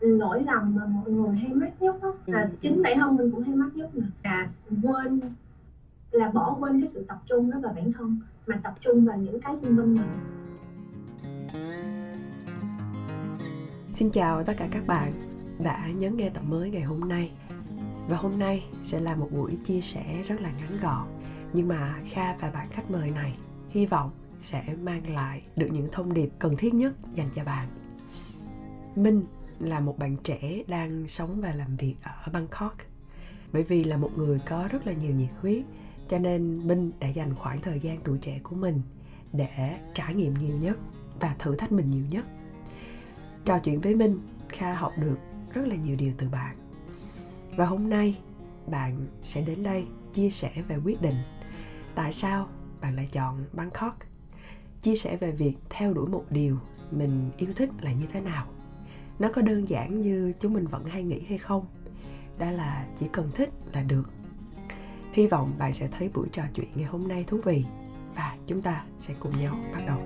lỗi lầm mà mọi người hay mắc nhất á là Ừm, chính bản thân mình cũng hay mắc nhất nè. Là quên là bỏ quên cái sự tập trung đó vào bản thân mà tập trung vào những cái xung quanh mình. Xin chào tất cả các bạn đã nhấn nghe tập mới ngày hôm nay. Và hôm nay sẽ là một buổi chia sẻ rất là ngắn gọn. Nhưng mà Kha và bạn khách mời này hy vọng sẽ mang lại được những thông điệp cần thiết nhất dành cho bạn. Minh là một bạn trẻ đang sống và làm việc ở Bangkok Bởi vì là một người có rất là nhiều nhiệt huyết Cho nên Minh đã dành khoảng thời gian tuổi trẻ của mình để trải nghiệm nhiều nhất và thử thách mình nhiều nhất trò chuyện với Minh, Kha học được rất là nhiều điều từ bạn. Và hôm nay bạn sẽ đến đây chia sẻ về quyết định tại sao bạn lại chọn Bangkok. Chia sẻ về việc theo đuổi một điều mình yêu thích là như thế nào. Nó có đơn giản như chúng mình vẫn hay nghĩ hay không? Đó là chỉ cần thích là được. Hy vọng bạn sẽ thấy buổi trò chuyện ngày hôm nay thú vị và chúng ta sẽ cùng nhau bắt đầu.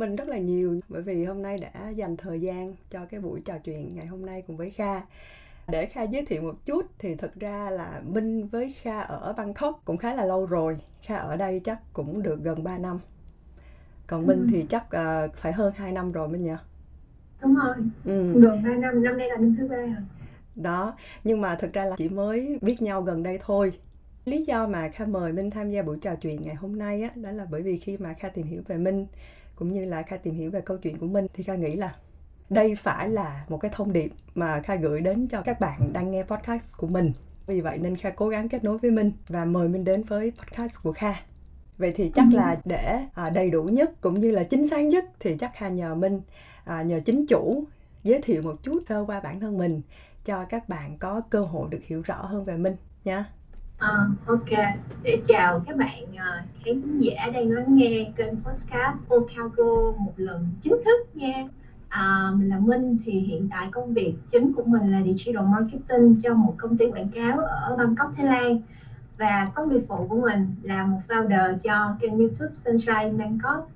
Minh rất là nhiều bởi vì hôm nay đã dành thời gian cho cái buổi trò chuyện ngày hôm nay cùng với Kha. Để Kha giới thiệu một chút thì thực ra là Minh với Kha ở Bangkok cũng khá là lâu rồi. Kha ở đây chắc cũng được gần 3 năm. Còn Minh Ừ. thì chắc ờ, phải hơn 2 năm rồi Minh nhỉ? đúng rồi Ừ. gần 2 năm năm nay là năm thứ ba rồi Đó, nhưng mà thực ra là chỉ mới biết nhau gần đây thôi. Lý do mà Kha mời Minh tham gia buổi trò chuyện ngày hôm nay á, đó là bởi vì khi mà Kha tìm hiểu về Minh cũng như là Kha tìm hiểu về câu chuyện của Minh thì Kha nghĩ là đây phải là một cái thông điệp mà Kha gửi đến cho các bạn đang nghe podcast của mình. Vì vậy nên Kha cố gắng kết nối với Minh và mời Minh đến với podcast của Kha. Vậy thì chắc Ừ. là để à, đầy đủ nhất cũng như là chính xác nhất thì chắc Kha nhờ Minh à, nhờ chính chủ giới thiệu một chút sơ qua bản thân mình cho các bạn có cơ hội được hiểu rõ hơn về Minh nha. Ờ, ok. Để chào các bạn ờ, khán giả đang lắng nghe kênh podcast Otago một lần chính thức nha. À, mình là Minh thì hiện tại công việc chính của mình là digital marketing cho một công ty quảng cáo ở Bangkok, Thái Lan. Và công việc phụ của mình là một founder cho kênh YouTube Sunshine Bangkok.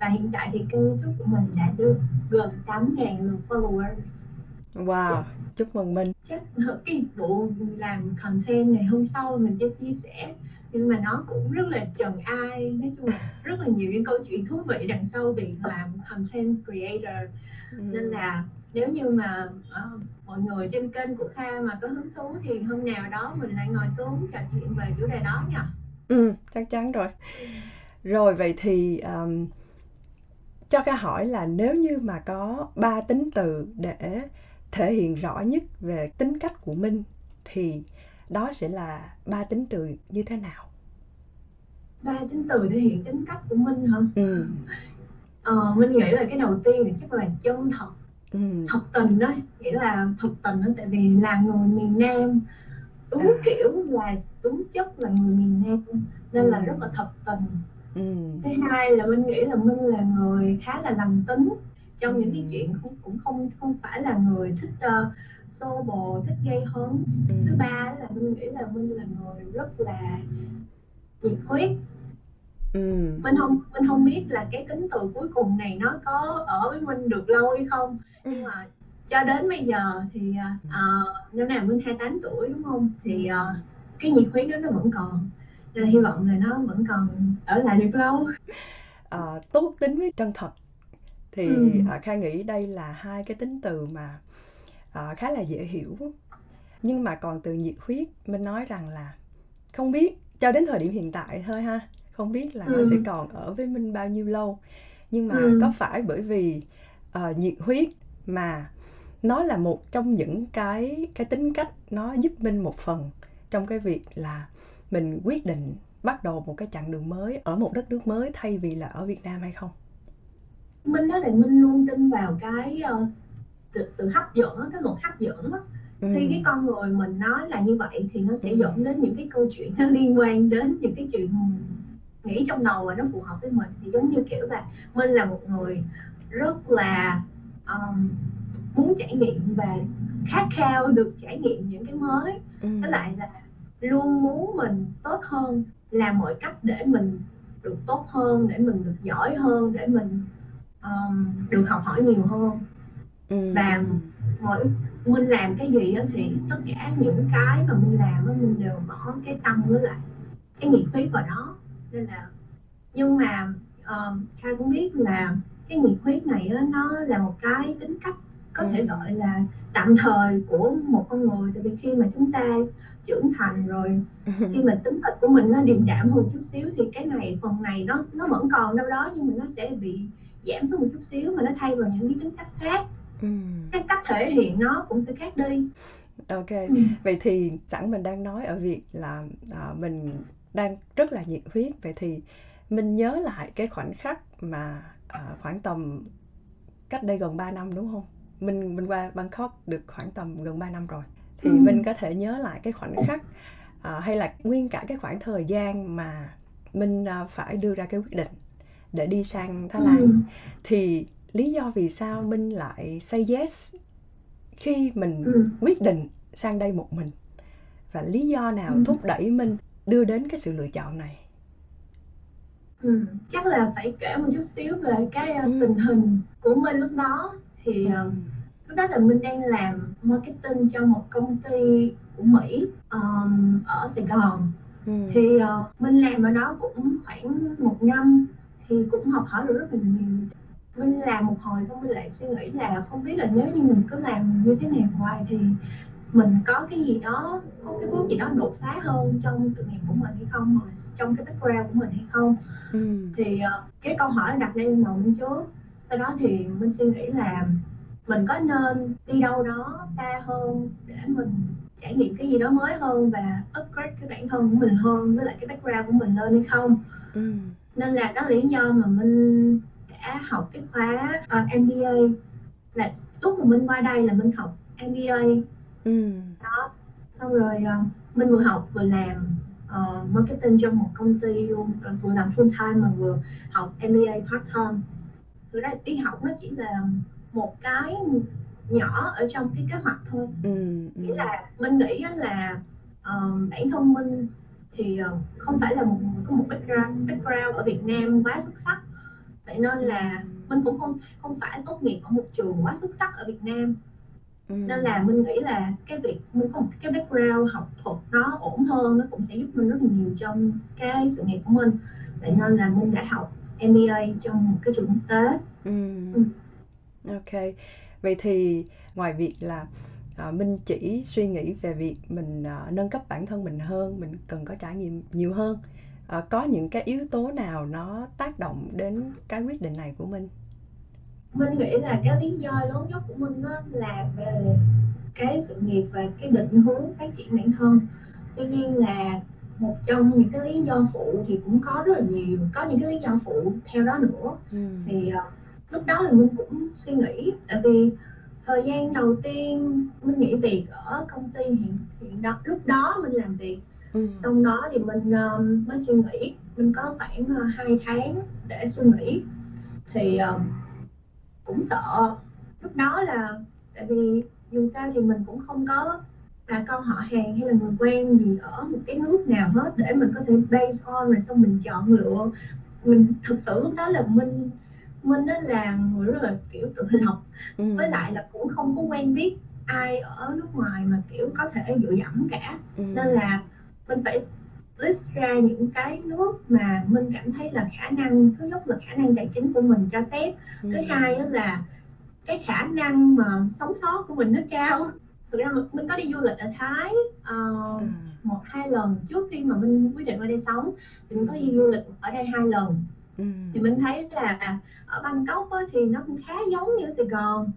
Và hiện tại thì kênh YouTube của mình đã được gần 8.000 lượt followers. Wow, chúc mừng Minh. chắc cái vụ làm content này hôm sau mình sẽ chia sẻ. Nhưng mà nó cũng rất là trần ai. Nói chung là rất là nhiều những câu chuyện thú vị đằng sau việc làm content creator. Nên là nếu như mà ờ, mọi người trên kênh của Kha mà có hứng thú thì hôm nào đó mình lại ngồi xuống trò chuyện về chủ đề đó nha Ừ, chắc chắn rồi. Rồi vậy thì um, cho Kha hỏi là nếu như mà có ba tính từ để thể hiện rõ nhất về tính cách của Minh thì đó sẽ là ba tính từ như thế nào? ba tính từ thể hiện tính cách của Minh hả? Ừ, ờ, Minh nghĩ là cái đầu tiên thì chắc là chân thật. Ừ, thật tình đó nghĩa là thật tình đó tại vì là người miền Nam. Đúng À. kiểu là đúng chất là người miền Nam nên là Ừ. rất là thật tình. Ừ, thứ hai là Minh nghĩ là Minh là người khá là lành tính trong những cái chuyện không cũng không không phải là người thích uh, xô bồ thích gây hấn. Thứ ba là Minh nghĩ là Minh là người rất là nhiệt huyết. Ừ, Minh không Minh không biết là cái tính từ cuối cùng này nó có ở với Minh được lâu hay không. Nhưng mà cho đến bây giờ thì uh, năm nào Minh 28 tuổi đúng không? Thì ờ, cái nhiệt huyết đó nó vẫn còn. Nên hy vọng là nó vẫn còn ở lại được lâu. Ờ, tốt tính với chân thật thì Ừ. Kha nghĩ đây là hai cái tính từ mà ờ, khá là dễ hiểu nhưng mà còn từ nhiệt huyết Minh nói rằng là không biết cho đến thời điểm hiện tại thôi ha không biết là nó Ừ. sẽ còn ở với Minh bao nhiêu lâu nhưng mà Ừ. có phải bởi vì ờ, nhiệt huyết mà nó là một trong những cái cái tính cách nó giúp Minh một phần trong cái việc là mình quyết định bắt đầu một cái chặng đường mới ở một đất nước mới thay vì là ở Việt Nam hay không? Minh nói là Minh luôn tin vào cái ờ, sự- hấp dẫn cái luật hấp dẫn á. Ừ. khi cái con người mình nói là như vậy thì nó sẽ Ừ. dẫn đến những cái câu chuyện nó liên quan đến những cái chuyện nghĩ trong đầu và nó phù hợp với mình thì giống như kiểu là Minh là một người rất là um, muốn trải nghiệm và khát khao được trải nghiệm những cái mới ừ. với lại là luôn muốn mình tốt hơn làm mọi cách để mình được tốt hơn để mình được giỏi hơn để mình um, được học hỏi nhiều hơn ừ. và mỗi mình làm cái gì đó thì tất cả những cái mà mình làm đó, mình đều bỏ cái tâm với lại cái nhiệt huyết vào đó nên là nhưng mà uh, Kha cũng biết là cái nhiệt huyết này đó, nó là một cái tính cách có thể Ừ. gọi là tạm thời của một con người tại vì khi mà chúng ta trưởng thành rồi khi mà tính cách của mình nó điềm đạm hơn chút xíu thì cái này phần này nó nó vẫn còn đâu đó nhưng mà nó sẽ bị giảm xuống một chút xíu mà nó thay vào những cái tính cách khác. Ừ. cái cách thể hiện nó cũng sẽ khác đi. Ok. Ừ. vậy thì sẵn mình đang nói ở việc là à, mình đang rất là nhiệt huyết. Vậy thì mình nhớ lại cái khoảnh khắc mà à, khoảng tầm cách đây gần 3 năm đúng không? Mình mình qua Bangkok được khoảng tầm gần 3 năm rồi. Thì Ừ. mình có thể nhớ lại cái khoảnh khắc à, hay là nguyên cả cái khoảng thời gian mà mình à, phải đưa ra cái quyết định để đi sang Thái Lan Ừ. thì lý do vì sao Minh lại say yes khi mình Ừ. quyết định sang đây một mình và lý do nào Ừ. thúc đẩy Minh đưa đến cái sự lựa chọn này Ừ. chắc là phải kể một chút xíu về cái ờ, Ừ. tình hình của mình lúc đó thì ờ, lúc đó là mình đang làm marketing cho một công ty của Mỹ ờm, ở Sài Gòn Ừ. thì ờ, mình làm ở đó cũng khoảng một năm thì cũng học hỏi được rất là nhiều mình làm một hồi xong mình lại suy nghĩ là không biết là nếu như mình cứ làm như thế này hoài thì mình có cái gì đó có cái bước gì đó đột phá hơn trong sự nghiệp của mình hay không hoặc là trong cái background của mình hay không Ừ. thì ờ, cái câu hỏi đặt lên đầu mình trước sau đó thì mình suy nghĩ là mình có nên đi đâu đó xa hơn để mình trải nghiệm cái gì đó mới hơn và upgrade cái bản thân của mình hơn với lại cái background của mình lên hay không Ừ. nên là đó là lý do mà mình đã học cái khóa ờ, MBA là lúc mà mình qua đây là mình học MBA Ừ. đó. Xong rồi ờ, mình vừa học vừa làm ờ, marketing trong một công ty luôn vừa làm full time mà vừa học MBA part time. Thực ra đi học nó chỉ là một cái nhỏ ở trong cái kế hoạch thôi. Ừ. nghĩa là mình nghĩ là ờ, bản thân mình thì ờ, không phải là một người có một background background ở Việt Nam quá xuất sắc vậy nên là mình cũng không không phải tốt nghiệp ở một trường quá xuất sắc ở Việt Nam Ừ. nên là mình nghĩ là cái việc mình có một cái background học thuật nó ổn hơn nó cũng sẽ giúp mình rất là nhiều trong cái sự nghiệp của mình vậy nên là mình đã học MBA trong một cái trường quốc tế Ừ. Ừ. Ok. Vậy thì ngoài việc là à, Minh chỉ suy nghĩ về việc mình à, nâng cấp bản thân mình hơn, mình cần có trải nghiệm nhiều hơn. À, có những cái yếu tố nào nó tác động đến cái quyết định này của Minh? mình nghĩ là cái lý do lớn nhất của mình đó là về cái sự nghiệp và cái định hướng phát triển bản thân tuy nhiên là một trong những cái lý do phụ thì cũng có rất là nhiều có những cái lý do phụ theo đó nữa Ừ. thì ờ, lúc đó thì mình cũng suy nghĩ tại vì thời gian đầu tiên mình nghỉ việc ở công ty hiện hiện đó lúc đó mình làm việc. Ừ. xong đó thì mình ờ, mới suy nghĩ mình có khoảng uh, 2 tháng để suy nghĩ. Thì ờ, cũng sợ. Lúc đó là tại vì dù sao thì mình cũng không có là con họ hàng hay là người quen gì ở một cái nước nào hết để mình có thể base on rồi xong mình chọn lựa. Mình thực sự lúc đó là mình mình đó là người rất là kiểu tự lập Ừ. với lại là cũng không có quen biết ai ở nước ngoài mà kiểu có thể dựa dẫm cả. Ừ. nên là mình phải list ra những cái nước mà mình cảm thấy là khả năng thứ nhất là khả năng tài chính của mình cho phép. Ừ. thứ hai á là cái khả năng mà sống sót của mình nó cao. Thực ra mình- mình có đi du lịch ở Thái ờ, một hai lần trước khi mà mình quyết định qua đây sống. Thì mình có đi du lịch ở đây hai lần Ừ. thì mình thấy là ở Bangkok á, thì nó cũng khá giống như Sài Gòn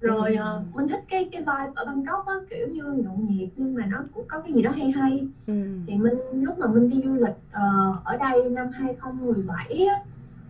rồi Ừ. ờ, mình thích cái cái vibe ở Bangkok á, kiểu như nhộn nhịp nhưng mà nó cũng có cái gì đó hay hay Ừ. thì mình lúc mà mình đi du lịch ờ, ở đây năm 2017 á,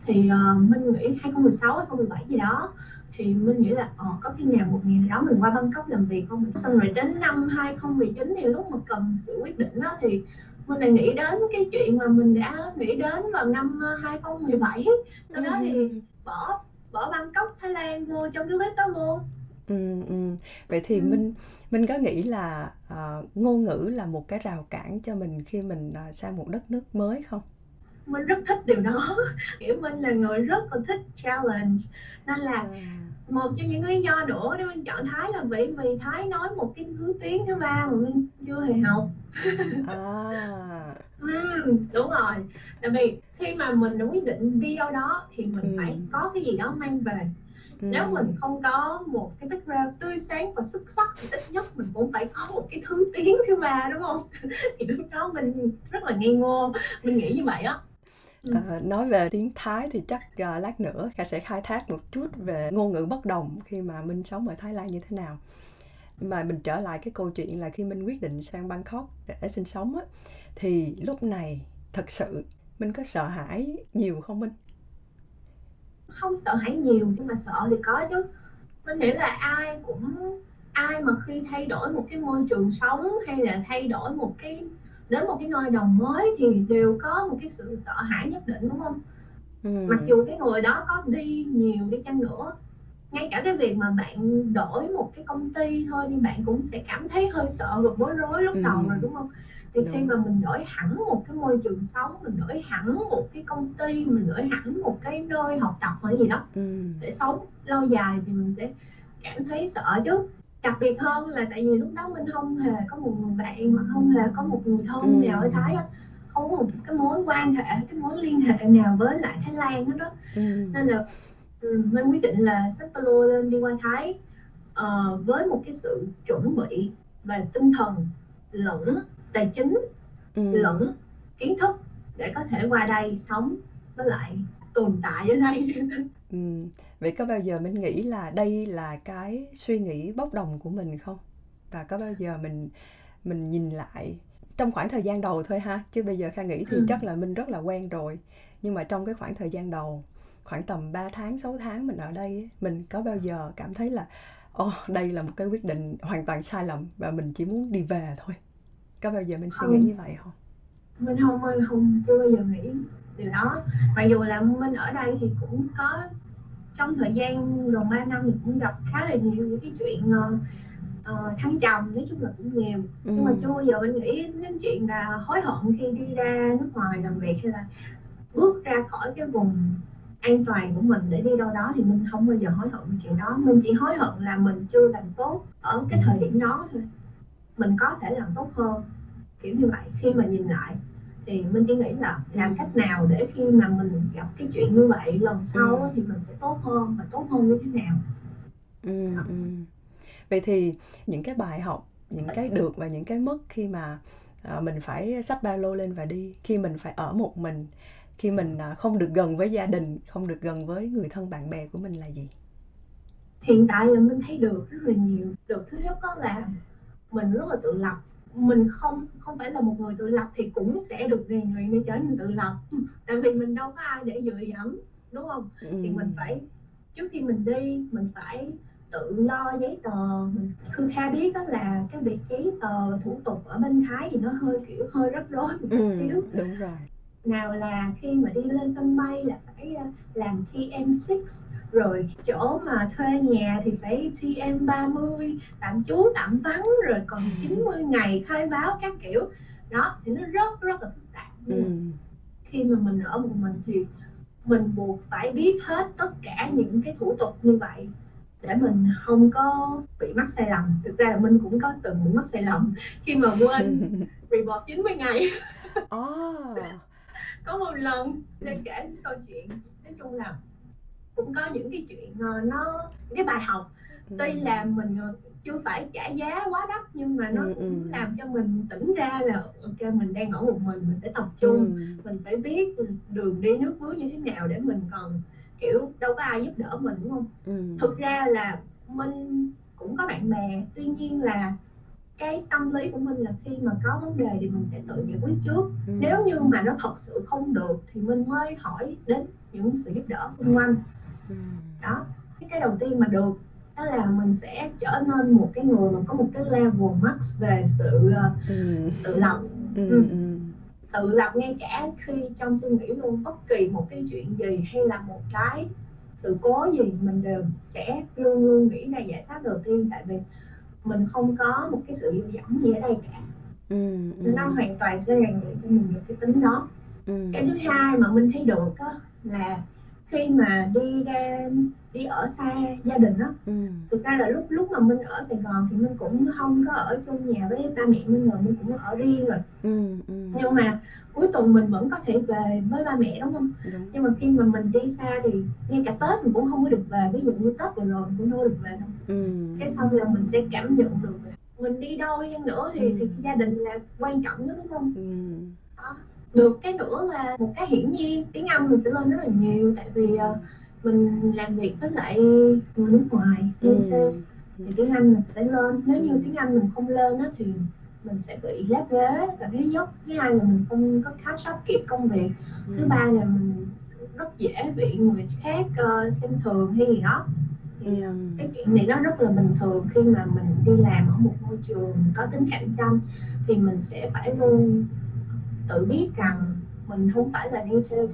thì ờ, mình nghĩ 2016 2017 gì đó thì mình nghĩ là ờ, có khi nào một ngày nào đó mình qua Bangkok làm việc không xong rồi đến năm 2019 thì lúc mà cần sự quyết định đó thì mình lại nghĩ đến cái chuyện mà mình đã nghĩ đến vào năm ờ, 2017 sau đó thì bỏ bỏ Bangkok Thái Lan vô trong cái luôn Ừ, ừm. Vậy thì Ừm. Minh Minh có nghĩ là, ờ, ngôn ngữ là một cái rào cản cho mình khi mình, à, sang một đất nước mới không? Minh rất thích điều đó, kiểu, Minh là người rất là thích challenge, nên là À. một trong những lý do nữa để Minh chọn Thái là bởi vì Thái nói một cái thứ tiếng thứ ba mà Minh chưa hề học. À! Ừm, đúng rồi, tại vì khi mà mình đã quyết định đi đâu đó thì mình phải Ừm. có cái gì đó mang về. Nếu mình không có một cái background tươi sáng và xuất sắc thì ít nhất mình cũng phải có một cái thứ tiếng thứ ba, đúng hông? Thì lúc đó Minh rất là ngây ngô, Minh nghĩ như vậy á. Ờ, nói về tiếng Thái thì chắc, ờ, lát nữa Kha sẽ khai thác một chút về ngôn ngữ bất đồng khi mà Minh sống ở Thái Lan như thế nào. Mà mình trở lại cái câu chuyện là khi Minh quyết định sang Bangkok để sinh sống á, thì lúc này thực sự Minh có sợ hãi nhiều không Minh? Không sợ hãi nhiều nhưng mà sợ thì có chứ. Minh nghĩ là ai cũng ai mà khi thay đổi một cái môi trường sống hay là thay đổi một cái đến một cái nơi đầu mới thì đều có một cái sự sợ hãi nhất định, đúng hông? Mặc Ừm. dù cái người đó có đi nhiều đi chăng nữa, ngay cả cái việc mà bạn đổi một cái công ty thôi đi, bạn cũng sẽ cảm thấy hơi sợ và bối rối lúc đầu rồi, đúng hông? Thì khi Đúng. mà mình đổi hẳn một cái môi trường sống, mình đổi hẳn một cái công ty, mình đổi hẳn một cái nơi học tập hoặc gì đó Ừm. để sống lâu dài thì mình sẽ cảm thấy sợ chứ. Đặc biệt hơn là tại vì lúc đó Minh hông hề có một người bạn hoặc hông hề có một người thân nào ở Thái hết, không có một cái mối quan hệ, cái mối liên hệ nào với lại Thái Lan hết á. Ừm. Nên là, ừm, Minh quyết định là xách ba lô lên đi qua Thái, ờ, với một cái sự chuẩn bị về tinh thần lẫn tài chính, Ừm. lẫn kiến thức để có thể qua đây sống với lại tồn tại ở đây. Ừm, vậy có bao giờ Minh nghĩ là đây là cái suy nghĩ bốc đồng của mình không? Và có bao giờ mình mình nhìn lại trong khoảng thời gian đầu thôi ha, chứ bây giờ Kha nghĩ thì Ừm. chắc là Minh rất là quen rồi. Nhưng mà trong cái khoảng thời gian đầu, khoảng tầm 3 tháng, 6 tháng mình ở đây mình có bao giờ cảm thấy là, ồ, đây là một cái quyết định hoàn toàn sai lầm và mình chỉ muốn đi về thôi? Có bao giờ Minh suy nghĩ Không. như vậy hông? Minh hông ơi, hông, chưa bao giờ nghĩ điều đó. Mặc dù là Minh ở đây thì cũng có trong thời gian gần 3 năm thì cũng gặp khá là nhiều những cái chuyện, ờ, thăng trầm, nói chung là cũng nhiều. Nhưng mà chưa giờ Minh nghĩ đến chuyện là hối hận khi đi ra nước ngoài làm việc hay là bước ra khỏi cái vùng an toàn của mình để đi đâu đó thì Minh hông bao giờ hối hận về chuyện đó. Minh chỉ hối hận là mình chưa làm tốt ở cái thời điểm đó thôi. Mình có thể làm tốt hơn, kiểu như vậy. Khi mà nhìn lại thì Minh chỉ nghĩ là làm cách nào để khi mà mình gặp cái chuyện như vậy lần sau thì mình sẽ tốt hơn và tốt hơn như thế nào. Đó. ừm. Vậy thì những cái bài học, những cái được và những cái mất khi mà, ờ, mình phải xách ba lô lên và đi, khi mình phải ở một mình, khi mình, à, không được gần với gia đình, không được gần với người thân bạn bè của mình là gì? Hiện tại là Minh thấy được rất là nhiều. Được thứ nhất á là mình rất là tự lập, mình không không phải là một người tự lập thì cũng sẽ được rèn luyện để trở nên tự lập. Ừm, tại vì mình đâu có ai để dựa dẫm, đúng hông? Thì mình phải trước khi mình đi, mình phải tự lo giấy tờ. Mình Kh Kha biết á là cái việc giấy tờ thủ tục ở bên Thái thì nó hơi, kiểu, hơi rắc rối một chút Ừm, xíu. đúng rồi. Nào là khi mà đi lên sân bay là phải, a, làm TM6, rồi chỗ mà thuê nhà thì phải TM30, tạm trú tạm vắng, rồi còn 90 ngày khai báo các kiểu. Đó, thì nó rất rất là phức tạp. Ừm. khi mà mình ở một mình thì mình buộc phải biết hết tất cả những cái thủ tục như vậy để mình hông có bị mắc sai lầm. Thực ra là Minh cũng có từng bị mắc sai lầm khi mà quên report 90 ngày. À! Có một lần để kể cái câu chuyện, nói chung là cũng có những cái chuyện, ờ, nó những cái bài học, tuy Ừm. là mình, ờ, chưa phải trả giá quá đắt nhưng mà nó Ừm, cũng ừm. làm cho mình tỉnh ra là kê mình đang ở một mình, mình phải tập trung, Ừm. mình phải biết, đường đi nước bước như thế nào để mình còn, kiểu, đâu có ai giúp đỡ mình, đúng hông? Ừm. Thực ra là Minh cũng có bạn bè, tuy nhiên là cái tâm lý của Minh là khi mà có vấn đề thì mình sẽ tự giải quyết trước. Nếu Ừm. như mà nó thật sự không được thì Minh mới hỏi đến những sự giúp đỡ xung quanh. Ừm. Đó, cái cái đầu tiên mà được đó là mình sẽ trở nên một cái người mà có một cái level max về sự, ờ, Ừm. tự lập. Ừm, Ừm, ừm. tự lập ngay cả khi trong suy nghĩ luôn, bất kỳ một cái chuyện gì hay là một cái sự cố gì mình đều sẽ luôn luôn nghĩ ra giải pháp đầu tiên tại vì mình không có một cái sự dựa dẫm gì ở đây cả ừ, ừ. nó hoàn toàn sẽ rèn luyện cho mình được cái tính đó ừ. cái thứ hai mà mình thấy được á là khi mà đi ra đi ở xa gia đình á ừ. thực ra là lúc lúc mà mình ở Sài Gòn thì mình cũng không có ở chung nhà với ba mẹ mình rồi mình cũng ở riêng rồi ừ, ừ. nhưng mà cuối tuần mình vẫn có thể về với ba mẹ đúng không Đúng. nhưng mà khi mà mình đi xa thì ngay cả Tết mình cũng không có được về ví dụ như Tết vừa rồi mình cũng không có được về đâu Ừ. cái xong là mình sẽ cảm nhận được mình đi đâu đi chăng nữa thì Ừ. thì gia đình là quan trọng nhất đúng không Ừ. được cái nữa là một cái hiển nhiên tiếng Anh mình sẽ lên rất là nhiều tại vì ờ, mình làm việc với lại người nước ngoài Ừ. thì tiếng Anh mình sẽ lên nếu như tiếng Anh mình không lên á thì mình sẽ bị lép vế và cái dốc thứ hai là mình không có catch up kịp công việc thứ Ừ. ba là mình rất dễ bị người khác ờ, xem thường hay gì đó thì Ừ. cái chuyện này nó rất là bình thường khi mà mình đi làm ở một môi trường có tính cạnh tranh thì mình sẽ phải luôn tự biết rằng mình không phải là native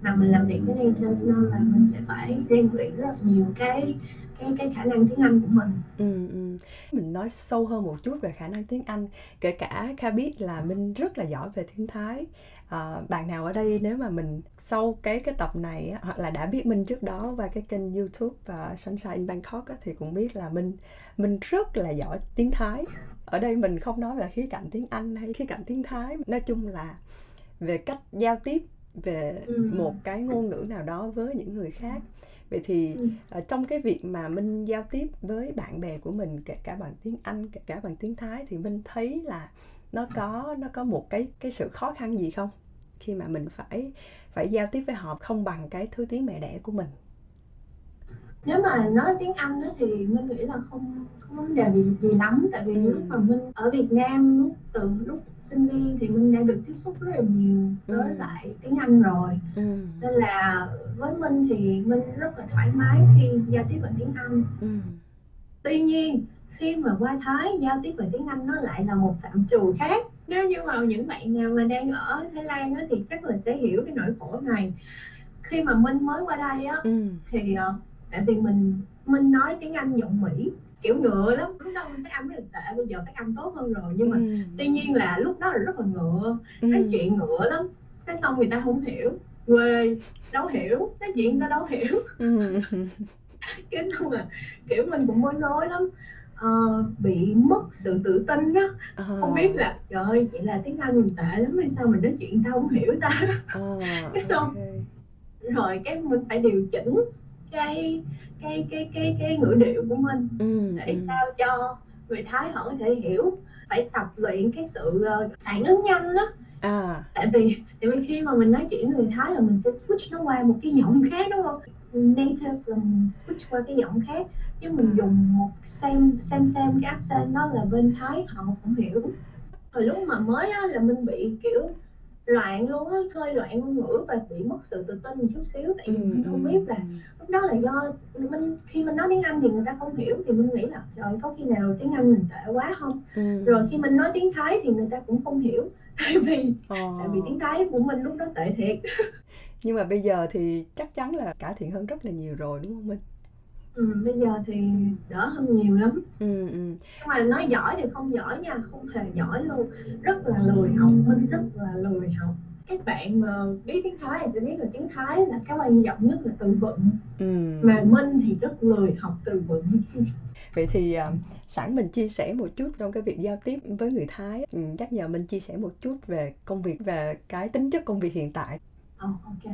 mà mình làm việc với native nên là mình sẽ phải rèn luyện rất là nhiều cái cái cái khả năng tiếng Anh của mình. Ừ, ừ. Mình nói sâu hơn một chút về khả năng tiếng Anh Kể cả Kha biết là Minh rất là giỏi về tiếng Thái. À, Bạn nào ở đây nếu mà mình sau cái cái tập này á, Hoặc là đã biết Minh trước đó qua cái kênh youtube và Sunshine in Bangkok á, Thì cũng biết là Minh Minh rất là giỏi tiếng Thái. Ở đây mình không nói về khía cạnh tiếng Anh hay khía cạnh tiếng Thái Nói chung là về cách giao tiếp về Ừ. một cái ngôn ngữ nào đó với những người khác Vậy thì Ừ. trong cái việc mà Minh giao tiếp với bạn bè của mình kể cả bằng tiếng Anh kể cả bằng tiếng Thái thì Minh thấy là nó có nó có một cái cái sự khó khăn gì không khi mà mình phải phải giao tiếp với họ không bằng cái thứ tiếng mẹ đẻ của mình nếu mà nói tiếng Anh đó thì mình nghĩ là không không vấn đề gì, gì lắm. Tại vì Ừ. lúc mà mình ở Việt Nam lúc từ lúc sinh viên thì mình đã được tiếp xúc rất là nhiều với Ừ. lại tiếng Anh rồi. Ừ, nên là với Minh thì Minh rất là thoải mái khi giao tiếp bằng tiếng Anh. Ừ, tuy nhiên khi mà qua Thái giao tiếp bằng tiếng Anh nó lại là một phạm trù khác. Nếu như mà những bạn nào mà đang ở Thái Lan á, thì chắc là sẽ hiểu cái nỗi khổ này. Khi mà Minh mới qua đây á ừ, thì ờ, tại vì mình Minh nói tiếng Anh giọng Mỹ kiểu ngựa lắm. Lúc đầu mình phát âm rất là tệ bây giờ phát âm tốt hơn rồi. Nhưng mà ừ, tuy nhiên là lúc đó là rất là ngựa ừ, nói chuyện ngựa lắm. Cái xong người ta không hiểu quê đâu hiểu nói chuyện người ta đâu hiểu. Ừ, cái xong là kiểu mình cũng bối rối lắm. Ờ, bị mất sự tự tin á. Ờ, không biết là trời ơi vậy là tiếng Anh mình tệ lắm hay sao mình nói chuyện người ta không hiểu ta. Ờ, cái xong ok. rồi cái mình phải điều chỉnh cái cái cái cái cái ngữ điệu của mình. Ừ, để ừ, sao cho người Thái họ có thể hiểu phải tập luyện cái sự ờ, phản ứng nhanh đó à. Tại vì tại vì khi mà mình nói chuyện người Thái là mình phải switch nó qua một cái giọng khác đúng không? Native là mình switch qua cái giọng khác chứ mình dùng một xem xem xem cái accent đó là bên Thái họ cũng hiểu. Hồi lúc mà mới á, là mình bị kiểu loạn luôn á hơi loạn ngôn ngữ và bị mất sự tự tin một chút xíu. Tại vì ừ, mình không ừ, biết là lúc đó là do mình khi mình nói tiếng Anh thì người ta không hiểu thì mình nghĩ là trời có khi nào tiếng Anh mình tệ quá không? Ừ, rồi khi mình nói tiếng Thái thì người ta cũng không hiểu tại vì ờ. tại vì tiếng Thái của mình lúc đó tệ thiệt. Nhưng mà bây giờ thì chắc chắn là cải thiện hơn rất là nhiều rồi đúng không Minh ừ, bây giờ thì đỡ hơn nhiều lắm ừ, ừ. nhưng mà nói giỏi thì không giỏi nha không hề giỏi luôn rất là lười học mình rất là lười học các bạn mà biết tiếng Thái thì sẽ biết là tiếng Thái là cái quan trọng nhất là từ vựng Ừ. mà Minh thì rất lười học từ vựng Vậy thì à, sẵn mình chia sẻ một chút trong cái việc giao tiếp với người Thái. Ừ, chắc nhờ mình chia sẻ một chút về công việc về cái tính chất công việc hiện tại. Ồ, ok.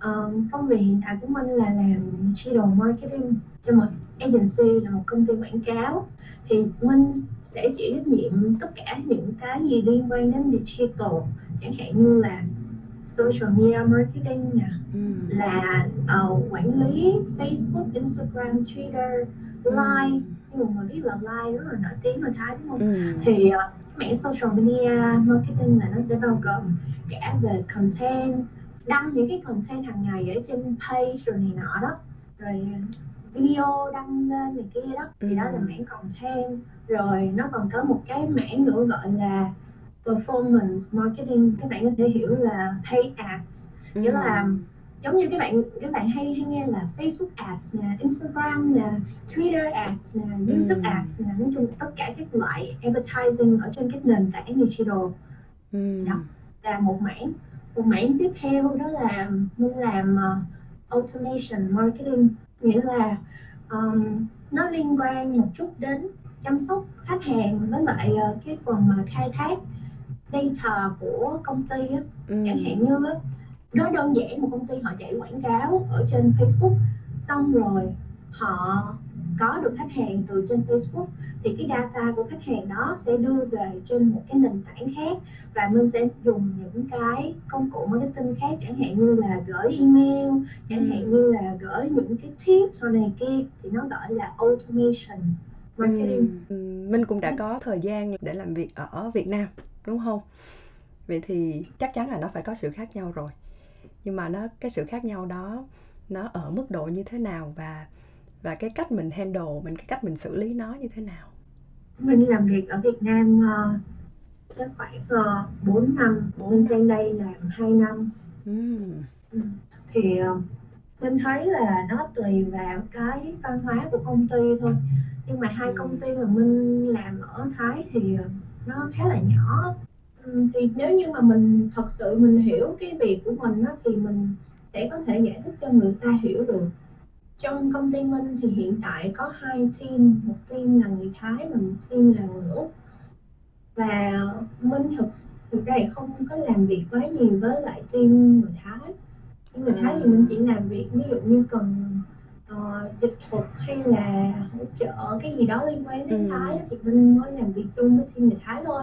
Ờ, công việc hiện tại của mình là làm digital marketing cho một agency là một công ty quảng cáo thì mình sẽ chịu trách nhiệm tất cả những cái gì liên quan đến digital chẳng hạn như là social media marketing nè Ừ. là ờ, quản lý Facebook, Instagram, Twitter, Line như mọi người biết là Line rất là nổi tiếng ở Thái đúng không? Ừ. thì ờ, cái mảng social media marketing là nó sẽ bao gồm cả về content đăng những cái content hàng ngày ở trên page rồi này nọ đó rồi video đăng lên này kia đó thì đó là Ừ. mảng content rồi nó còn có một cái mảng nữa gọi là performance marketing các bạn có thể hiểu là pay ads Ừ. nghĩa là giống như các bạn các bạn hay hay nghe là Facebook ads nè, Instagram nè, Twitter ads nè, YouTube Ừ. ads nè, nói chung tất cả các loại advertising ở trên các nền tảng digital Ừ. Đó. là một mảng. Một mảng tiếp theo đó là mình làm ờ, automation marketing nghĩa là um, nó liên quan một chút đến chăm sóc khách hàng với lại ờ, cái phần mà khai thác data của công ty á, Ừ. chẳng hạn như á, nói đơn giản một công ty họ chạy quảng cáo ở trên Facebook xong rồi họ có được khách hàng từ trên Facebook thì cái data của khách hàng đó sẽ đưa về trên một cái nền tảng khác và mình sẽ dùng những cái công cụ marketing khác chẳng hạn như là gửi email chẳng Ừ. hạn như là gửi những cái tips rồi này kia thì nó gọi là automation marketing Ừ. Minh cũng đã có thời gian để làm việc ở Việt Nam đúng không? Vậy thì chắc chắn là nó phải có sự khác nhau rồi. Nhưng mà nó cái sự khác nhau đó nó ở mức độ như thế nào và và cái cách mình handle mình cái cách mình xử lý nó như thế nào? mình làm việc ở Việt Nam ờ, chắc khoảng uh, 4 năm mình sang đây làm 2 năm. Ừ. thì ờ, mình thấy là nó tùy vào cái văn hóa của công ty thôi nhưng mà hai công ty mà mình làm ở Thái thì ờ, nó khá là nhỏ thì nếu như mà mình thật sự mình hiểu cái việc của mình á, thì mình sẽ có thể giải thích cho người ta hiểu được trong công ty mình thì hiện tại có hai team một team là người Thái và một team là người Úc và mình thực thực ra thì không có làm việc quá nhiều với lại team người Thái người Thái thì mình chỉ làm việc ví dụ như cần ờ, dịch thuật hay là hỗ trợ cái gì đó liên quan đến Ừ. Thái thì mình mới làm việc chung với team người Thái thôi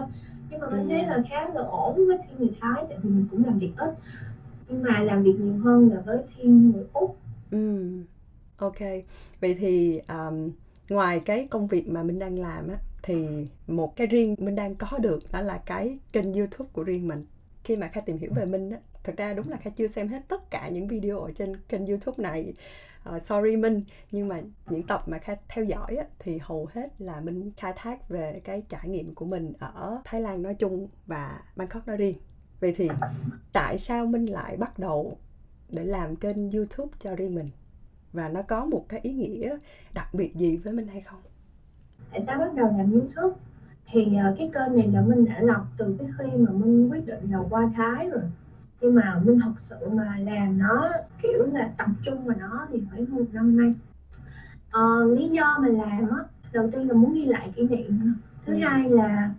nhưng mà mình Ừ. thấy là khá là ổn với team người Thái tại vì mình cũng làm việc ít nhưng mà làm việc nhiều hơn là với team người Úc Ừ. Ok. Vậy thì um, ngoài cái công việc mà mình đang làm á thì một cái riêng mình đang có được đó là cái kênh YouTube của riêng mình. Khi mà Kha tìm hiểu về Minh á, thật ra đúng là Kha chưa xem hết tất cả những video ở trên kênh YouTube này. Uh, sorry Minh, nhưng mà những tập mà Kha theo dõi á, thì hầu hết là Minh khai thác về cái trải nghiệm của mình ở Thái Lan nói chung và Bangkok nói riêng. Vậy thì tại sao Minh lại bắt đầu để làm kênh YouTube cho riêng mình và nó có một cái ý nghĩa đặc biệt gì với mình hay không? tại sao bắt đầu làm YouTube thì ờ, cái kênh này là mình đã lọc từ cái khi mà mình quyết định là qua Thái rồi nhưng mà mình thật sự mà làm nó kiểu là tập trung vào nó thì phải một năm nay Ờ, lý do mà làm á đầu tiên là muốn ghi lại kỷ niệm thứ Ừ. hai là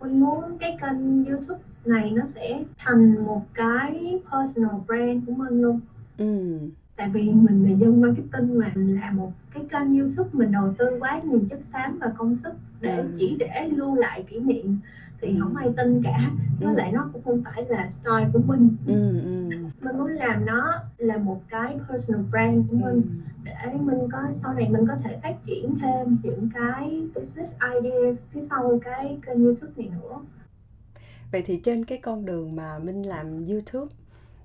mình muốn cái kênh YouTube này nó sẽ thành một cái personal brand của mình luôn Ừ. tại vì mình là dân marketing mà mình làm một cái kênh youtube mình đầu tư quá nhiều chất xám và công sức để Ừ. chỉ để lưu lại kỷ niệm thì Ừ. không ai tin cả với Ừ. lại nó cũng không phải là style của mình Ừ. Ừ. mình muốn làm nó là một cái personal brand của Ừ. mình để mình có sau này mình có thể phát triển thêm những cái business ideas phía sau cái kênh youtube này nữa Vậy thì trên cái con đường mà Minh làm YouTube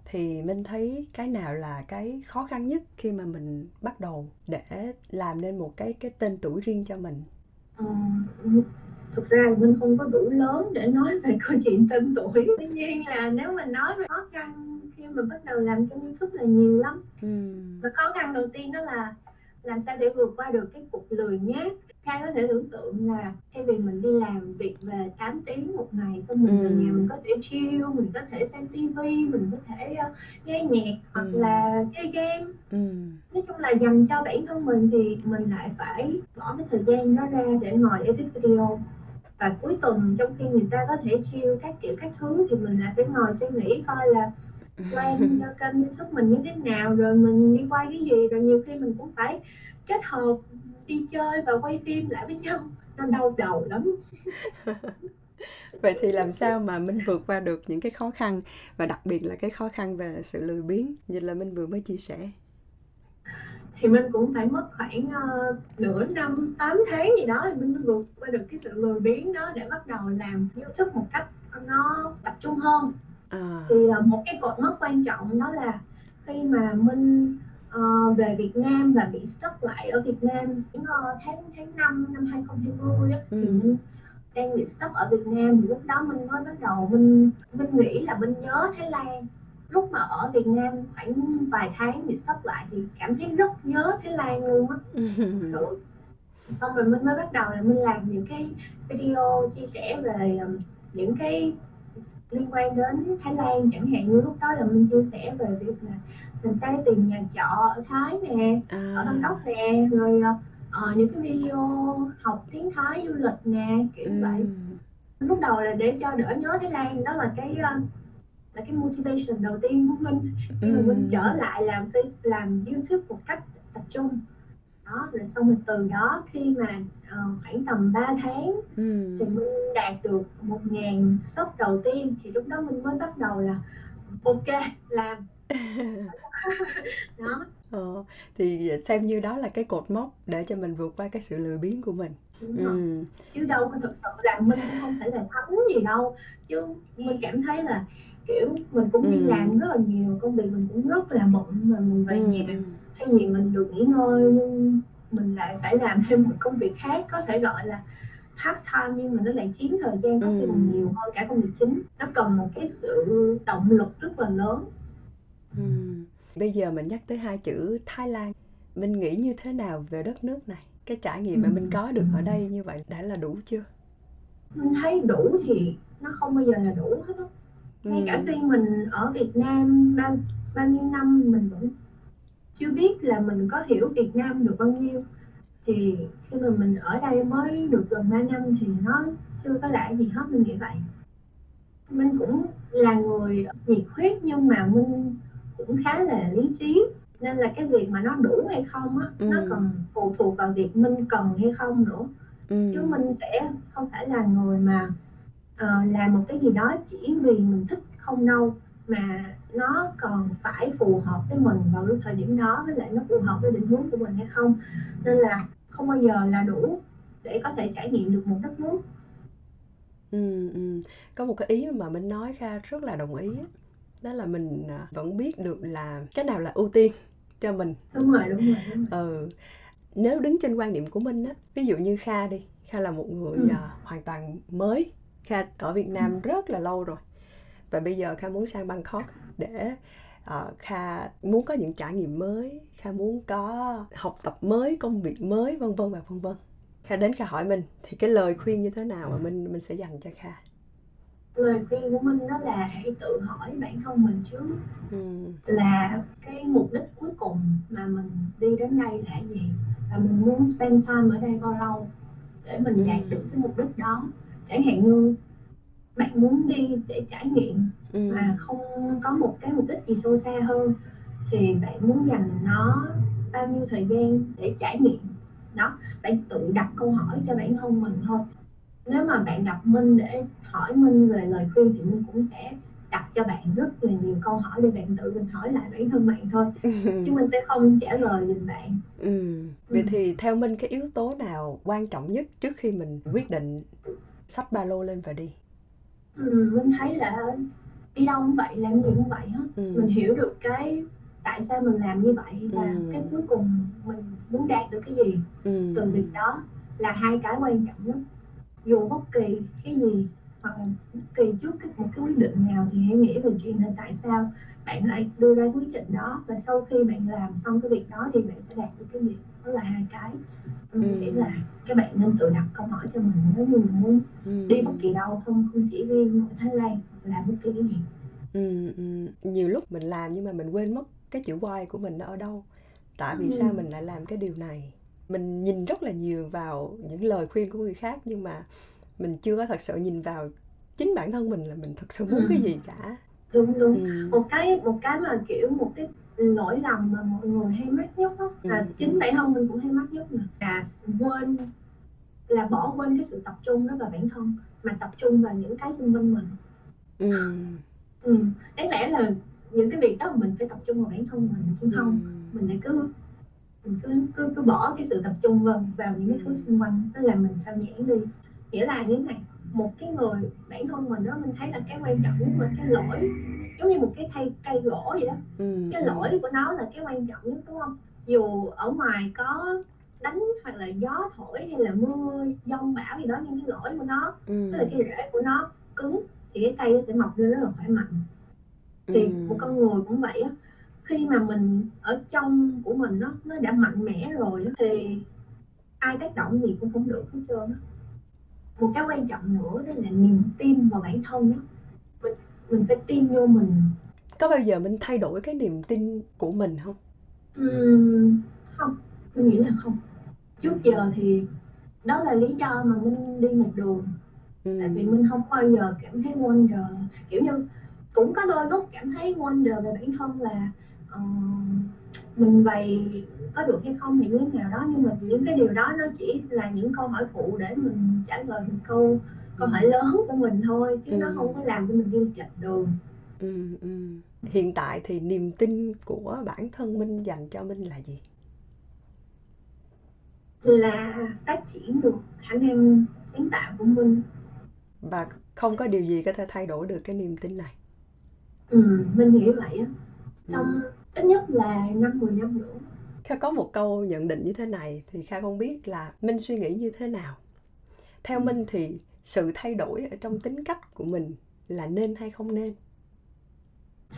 thì Minh thấy cái nào là cái khó khăn nhất khi mà mình bắt đầu để làm nên một cái cái tên tuổi riêng cho mình? Ờ, thực ra mình không có đủ lớn để nói về câu chuyện tên tuổi tuy nhiên là nếu mình nói về khó khăn khi mà bắt đầu làm kênh youtube là nhiều lắm Ừ. và khó khăn đầu tiên đó là làm sao để vượt qua được cái cục lười nhác Khai có thể tưởng tượng là thay vì mình đi làm việc về 8 tiếng một ngày xong mình về Ừ. nhà mình có thể chill mình có thể xem tivi mình có thể ờ, nghe nhạc hoặc Ừ. là chơi game Ừ. nói chung là dành cho bản thân mình thì mình lại phải bỏ cái thời gian đó ra để ngồi edit video và cuối tuần trong khi người ta có thể chill các kiểu các thứ thì mình lại phải ngồi suy nghĩ coi là plan kênh youtube mình như thế nào rồi mình đi quay cái gì rồi nhiều khi mình cũng phải kết hợp đi chơi và quay phim lại với nhau nó đau đầu lắm Vậy thì làm sao mà Minh vượt qua được những cái khó khăn và đặc biệt là cái khó khăn về sự lười biếng như là Minh vừa mới chia sẻ. thì mình cũng phải mất khoảng ờ, nửa năm 8 tháng gì đó thì mình mới vượt qua được cái sự lười biếng đó để bắt đầu làm youtube một cách nó tập trung hơn À. thì ờ, một cái cột mốc quan trọng đó là khi mà Minh ờ, về Việt Nam và bị stuck lại ở Việt Nam đến ờ, tháng tháng 5 năm 2020 á, thì Ừ. Minh đang bị stuck ở Việt Nam. Thì lúc đó Minh mới bắt đầu Minh Minh nghĩ là Minh nhớ Thái Lan. Lúc mà ở Việt Nam khoảng vài tháng bị sốc lại thì cảm thấy rất nhớ Thái Lan luôn á. Thực sự. Xong rồi mình mới bắt đầu là mình làm những cái video chia sẻ về những cái liên quan đến Thái Lan chẳng hạn. Như lúc đó là mình chia sẻ về việc là làm sao tìm nhà trọ ở Thái nè à. ở Bangkok nè rồi uh, những cái video học tiếng Thái du lịch nè kiểu ừ. vậy lúc đầu là để cho đỡ nhớ Thái Lan đó là cái uh, là cái motivation đầu tiên của mình khi mà mình trở lại làm face làm YouTube một cách tập trung đó rồi xong rồi từ đó khi mà uh, khoảng tầm 3 tháng ừ. thì mình đạt được một ngàn sub đầu tiên thì lúc đó mình mới bắt đầu là ok làm đó ờ, thì xem như đó là cái cột mốc để cho mình vượt qua cái sự lười biếng của mình ừ. chứ đâu có thực sự là mình cũng không thể là thắng gì đâu chứ mình cảm thấy là kiểu mình cũng đi ừ. làm rất là nhiều công việc mình cũng rất là bận mà mình về ừ. nhà thay vì mình được nghỉ ngơi nhưng mình lại phải làm thêm một công việc khác có thể gọi là part time nhưng mà nó lại chiếm thời gian có khi còn nhiều hơn cả công việc chính nó cần một cái sự động lực rất là lớn ừ. Bây giờ mình nhắc tới hai chữ Thái Lan. Mình nghĩ như thế nào về đất nước này? Cái trải nghiệm mà mình có được ở đây như vậy đã là đủ chưa? Mình thấy đủ thì nó không bao giờ là đủ hết á. Ngay cả khi mình ở Việt Nam bao bao nhiêu năm mình vẫn chưa biết là mình có hiểu Việt Nam được bao nhiêu. Thì khi mà mình ở đây mới được gần 3 năm thì nó chưa có lạ gì hết mình nghĩ vậy. Mình cũng là người nhiệt huyết nhưng mà mình cũng khá là lý trí nên là cái việc mà nó đủ hay không á ừ. nó còn phụ thuộc vào việc mình cần hay không nữa ừ. chứ mình sẽ không phải là người mà uh, làm một cái gì đó chỉ vì mình thích không đâu mà nó còn phải phù hợp với mình vào lúc thời điểm đó với lại nó phù hợp với định hướng của mình hay không nên là không bao giờ là đủ để có thể trải nghiệm được một đất nước ừ, ừ. có một cái ý mà mình nói kha rất là đồng ý đó là mình à, vẫn biết được là cái nào là ưu tiên cho mình đúng rồi đúng rồi, đúng rồi. ừ nếu đứng trên quan điểm của mình á ví dụ như kha đi kha là một người ừ. uh, hoàn toàn mới kha ở việt nam ừ. rất là lâu rồi và bây giờ kha muốn sang bangkok để uh, kha muốn có những trải nghiệm mới kha muốn có học tập mới công việc mới vân vân và vân vân kha đến kha hỏi mình thì cái lời khuyên như thế nào mà mình mình sẽ dành cho kha lời khuyên của mình đó là hãy tự hỏi bản thân mình trước ừ. là cái mục đích cuối cùng mà mình đi đến đây là gì và mình muốn spend time ở đây bao lâu để mình ừ. đạt được cái mục đích đó chẳng hạn như bạn muốn đi để trải nghiệm ừ. mà không có một cái mục đích gì sâu xa hơn thì bạn muốn dành nó bao nhiêu thời gian để trải nghiệm đó bạn tự đặt câu hỏi cho bản thân mình thôi nếu mà bạn gặp minh để hỏi minh về lời khuyên thì minh cũng sẽ đặt cho bạn rất là nhiều câu hỏi để bạn tự mình hỏi lại bản thân bạn thôi chứ mình sẽ không trả lời giùm bạn ừ. vậy ừ. thì theo minh cái yếu tố nào quan trọng nhất trước khi mình quyết định xách ba lô lên và đi ừ, mình thấy là đi đâu cũng vậy làm gì cũng vậy hết ừ. mình hiểu được cái tại sao mình làm như vậy và ừ. cái cuối cùng mình muốn đạt được cái gì ừ. từ việc đó là hai cái quan trọng nhất dù bất kỳ cái gì hoặc là bất kỳ trước cái, một cái quyết định nào thì hãy nghĩ về chuyện là tại sao bạn lại đưa ra quyết định đó và sau khi bạn làm xong cái việc đó thì bạn sẽ đạt được cái gì đó là hai cái ừ. nghĩ là các bạn nên tự đặt câu hỏi cho mình nếu như mình muốn ừ. đi bất kỳ đâu không không chỉ riêng ở Thái Lan làm bất kỳ cái gì ừ, ừ. nhiều lúc mình làm nhưng mà mình quên mất cái chữ why của mình nó ở đâu tại vì ừ. sao mình lại làm cái điều này mình nhìn rất là nhiều vào những lời khuyên của người khác nhưng mà mình chưa có thật sự nhìn vào chính bản thân mình là mình thật sự muốn ừ. cái gì cả đúng đúng ừ. một cái một cái mà kiểu một cái lỗi lầm mà mọi người hay mắc nhất đó, là ừ. chính bản thân mình cũng hay mắc nhất là quên là bỏ quên cái sự tập trung đó vào bản thân mà tập trung vào những cái xung quanh mình ừ. ừ. đáng lẽ là những cái việc đó mình phải tập trung vào bản thân mình chứ không ừ. mình lại cứ mình cứ cứ cứ bỏ cái sự tập trung vào vào những cái thứ ừ. xung quanh đó là mình sao nhãn đi nghĩa là như thế này một cái người bản thân mình đó mình thấy là cái quan trọng nhất là cái lỗi giống như một cái thay cây gỗ vậy đó ừ. cái ừ. lỗi của nó là cái quan trọng nhất đúng không dù ở ngoài có đánh hoặc là gió thổi hay là mưa giông bão gì đó nhưng cái lỗi của nó ừ. tức là cái rễ của nó cứng thì cái cây nó sẽ mọc lên rất là khỏe mạnh thì Ừ. một con người cũng vậy á khi mà mình ở trong của mình nó nó đã mạnh mẽ rồi thì ai tác động gì cũng không được hết trơn một cái quan trọng nữa đó là niềm tin vào bản thân á. Mình mình phải tin vô mình. Có bao giờ mình thay đổi cái niềm tin của mình không? Ừm, không. Mình nghĩ là không. Trước giờ thì đó là lý do mà mình đi một đường. Ừ. tại vì mình không bao giờ cảm thấy wonder. Kiểu như cũng có đôi lúc cảm thấy wonder về bản thân là ờ, mình vậy có được hay không thì như thế nào đó nhưng mà những cái điều đó nó chỉ là những câu hỏi phụ để mình trả lời một câu câu hỏi lớn của mình thôi chứ nó Ừ. không có làm cho mình đi chệch đường Ừ, ừ. Hiện tại thì niềm tin của bản thân Minh dành cho Minh là gì? là phát triển được khả năng sáng tạo của mình Và không có điều gì có thể thay đổi được cái niềm tin này. ừ, mình nghĩ vậy á Ừ. trong ít nhất là năm 10 năm nữa Kha có một câu nhận định như thế này thì Kha không biết là Minh suy nghĩ như thế nào. Theo Minh thì sự thay đổi ở trong tính cách của mình là nên hay không nên?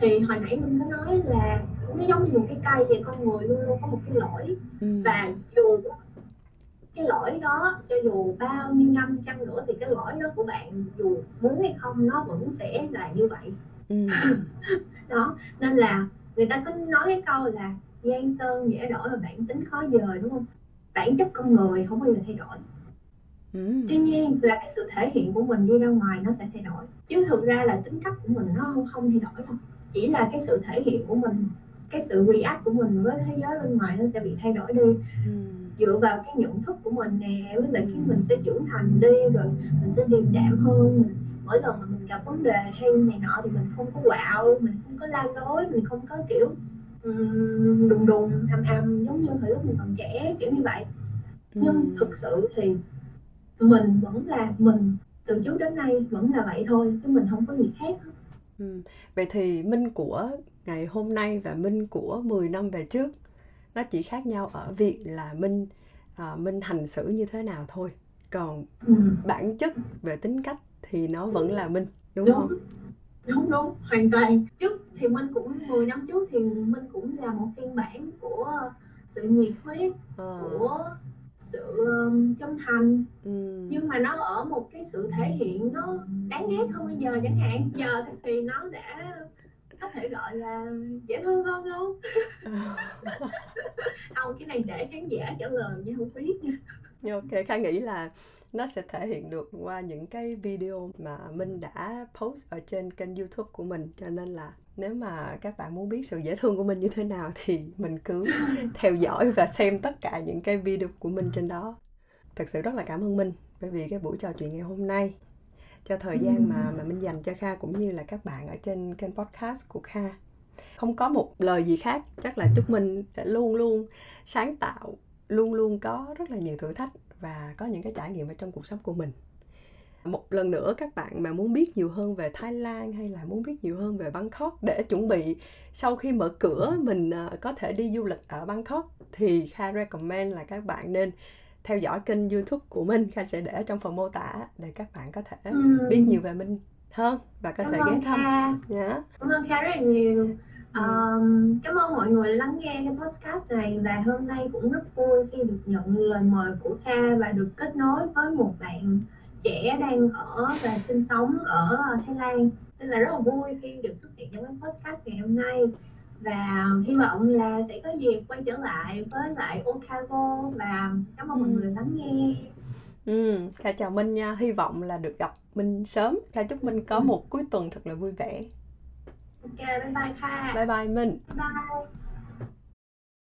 thì hồi nãy mình có nói là nó giống như một cái cây vậy con người luôn luôn có một cái lỗi Ừ. và dù cái lỗi đó cho dù bao nhiêu năm chăng nữa thì cái lỗi đó của bạn dù muốn hay không nó vẫn sẽ là như vậy Ừ. đó nên là người ta có nói cái câu là giang sơn dễ đổi và bản tính khó dời đúng không? Bản chất con người không bao giờ thay đổi. Ừ. tuy nhiên là cái sự thể hiện của mình đi ra ngoài nó sẽ thay đổi. Chứ thực ra là tính cách của mình nó không, không thay đổi đâu. Chỉ là cái sự thể hiện của mình cái sự react của mình với thế giới bên ngoài nó sẽ bị thay đổi đi. Ừ. dựa vào cái nhận thức của mình nè với lại khi mình sẽ trưởng thành đi rồi mình sẽ điềm đạm hơn mình mỗi lần mà mình gặp vấn đề hay này nọ thì mình không có quạo mình không có la lối mình không có kiểu ừm, đùng đùng ầm ầm giống như hồi lúc mình còn trẻ kiểu như vậy nhưng thực sự thì mình vẫn là mình từ trước đến nay vẫn là vậy thôi chứ mình không có gì khác. Ừ. Vậy thì Minh của ngày hôm nay và Minh của 10 năm về trước nó chỉ khác nhau ở việc là Minh à, Minh hành xử như thế nào thôi. Còn ừ. bản chất về tính cách thì nó vẫn là Minh, đúng đúng. không? đúng đúng. Hoàn toàn. Trước thì minh cũng 10 năm trước thì minh cũng là một phiên bản của sự nhiệt huyết Ờ. của sự chân thành. Ừ. nhưng mà nó ở một cái sự thể hiện nó đáng ghét hơn bây giờ chẳng hạn. Giờ thì nó đã có thể gọi là dễ thương hơn không? Không cái này để khán giả trả lời nha không biết nha. Ok, Kha nghĩ là nó sẽ thể hiện được qua những cái video mà Minh đã post ở trên kênh YouTube của mình cho nên là nếu mà các bạn muốn biết sự dễ thương của mình như thế nào thì mình cứ theo dõi và xem tất cả những cái video của mình trên đó. Thật sự rất là cảm ơn Minh bởi vì cái buổi trò chuyện ngày hôm nay cho thời gian mà mà Minh dành cho Kha cũng như là các bạn ở trên kênh podcast của Kha. Không có một lời gì khác, chắc là chúc Minh sẽ luôn luôn sáng tạo, luôn luôn có rất là nhiều thử thách và có những cái trải nghiệm ở trong cuộc sống của mình. Một lần nữa các bạn mà muốn biết nhiều hơn về Thái Lan hay là muốn biết nhiều hơn về Bangkok để chuẩn bị sau khi mở cửa mình à, có thể đi du lịch ở Bangkok thì Kha recommend là các bạn nên theo dõi kênh YouTube của Minh, Kha sẽ để trong phần mô tả để các bạn có thể biết nhiều về Minh hơn và có cảm thể ghé thăm nhé. cảm ơn Kha rất nhiều. Um, cảm ơn mọi người lắng nghe cái podcast này và hôm nay cũng rất vui khi được nhận lời mời của Kha và được kết nối với một bạn trẻ đang ở và sinh sống ở Thái Lan nên là rất là vui khi được xuất hiện trong cái podcast ngày hôm nay và hy vọng là sẽ có dịp quay trở lại với lại Otago và cảm ơn mọi Ừ. người lắng nghe Ừ, Kha chào Minh nha, hy vọng là được gặp Minh sớm. Kha chúc Minh có một cuối tuần thật là vui vẻ. แกบ๊ายบายค่ะ บ๊ายบายมัน บ๊ายบาย